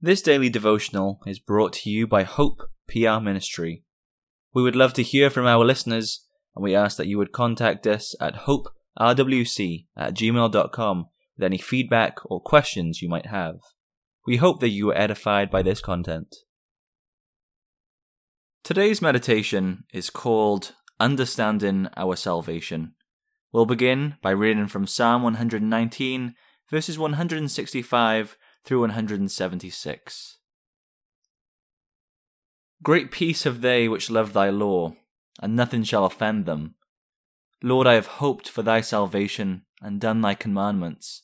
This daily devotional is brought to you by Hope PR Ministry. We would love to hear from our listeners, and we ask that you would contact us at hoperwc at gmail.com with any feedback or questions you might have. We hope that you are edified by this content. Today's meditation is called Understanding Our Salvation. We'll begin by reading from Psalm 119, verses 165 through 176. Great peace have they which love thy law, and nothing shall offend them. Lord, I have hoped for thy salvation, and done thy commandments.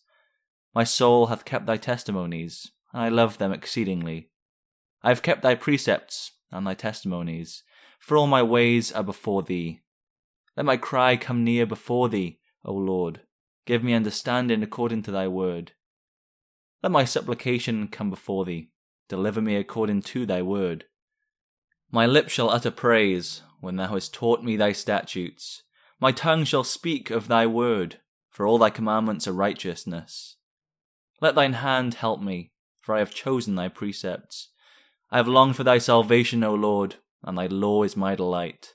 My soul hath kept thy testimonies, and I love them exceedingly. I have kept thy precepts and thy testimonies, for all my ways are before thee. Let my cry come near before thee, O Lord. Give me understanding according to thy word. Let my supplication come before thee. Deliver me according to thy word. My lips shall utter praise when thou hast taught me thy statutes. My tongue shall speak of thy word, for all thy commandments are righteousness. Let thine hand help me, for I have chosen thy precepts. I have longed for thy salvation, O Lord, and thy law is my delight.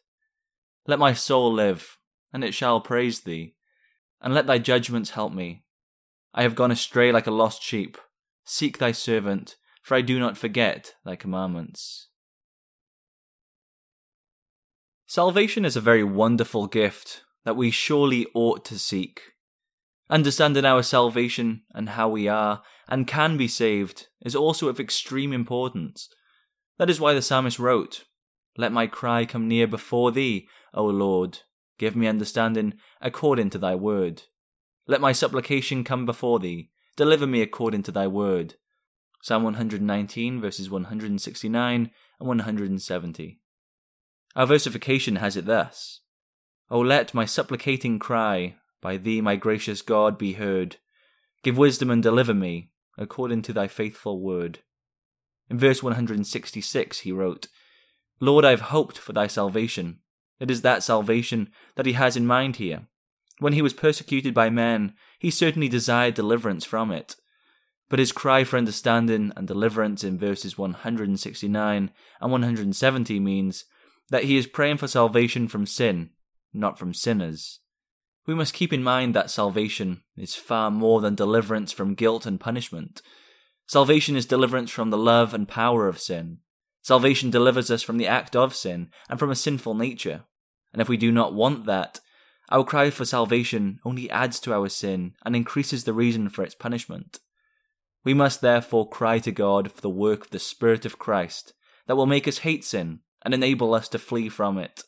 Let my soul live, and it shall praise thee, and let thy judgments help me. I have gone astray like a lost sheep. Seek thy servant, for I do not forget thy commandments. Salvation is a very wonderful gift that we surely ought to seek. Understanding our salvation and how we are and can be saved is also of extreme importance. That is why the psalmist wrote, Let my cry come near before thee, O Lord. Give me understanding according to thy word. Let my supplication come before thee. Deliver me according to thy word. Psalm 119, verses 169 and 170. Our versification has it thus O let my supplicating cry by thee, my gracious God, be heard. Give wisdom and deliver me, according to thy faithful word. In verse 166 he wrote, Lord, I have hoped for thy salvation. It is that salvation that he has in mind here. When he was persecuted by men, he certainly desired deliverance from it. But his cry for understanding and deliverance in verses 169 and 170 means that he is praying for salvation from sin, not from sinners. We must keep in mind that salvation is far more than deliverance from guilt and punishment. Salvation is deliverance from the love and power of sin. Salvation delivers us from the act of sin and from a sinful nature. And if we do not want that, our cry for salvation only adds to our sin and increases the reason for its punishment. We must therefore cry to God for the work of the Spirit of Christ that will make us hate sin and enable us to flee from it.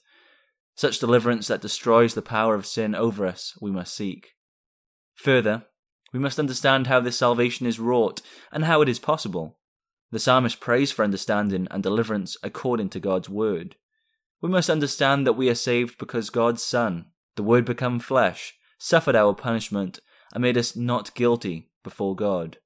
Such deliverance that destroys the power of sin over us we must seek. Further, we must understand how this salvation is wrought and how it is possible. The psalmist prays for understanding and deliverance according to God's word. We must understand that we are saved because God's Son, the Word become flesh, suffered our punishment, and made us not guilty before God.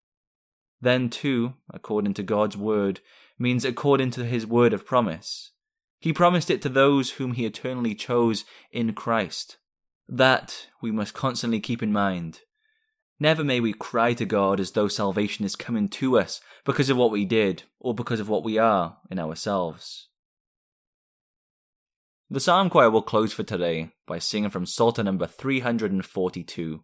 Then, too, according to God's word, means according to his word of promise. He promised it to those whom he eternally chose in Christ. That we must constantly keep in mind. Never may we cry to God as though salvation is coming to us because of what we did or because of what we are in ourselves. The psalm choir will close for today by singing from Psalter number 342.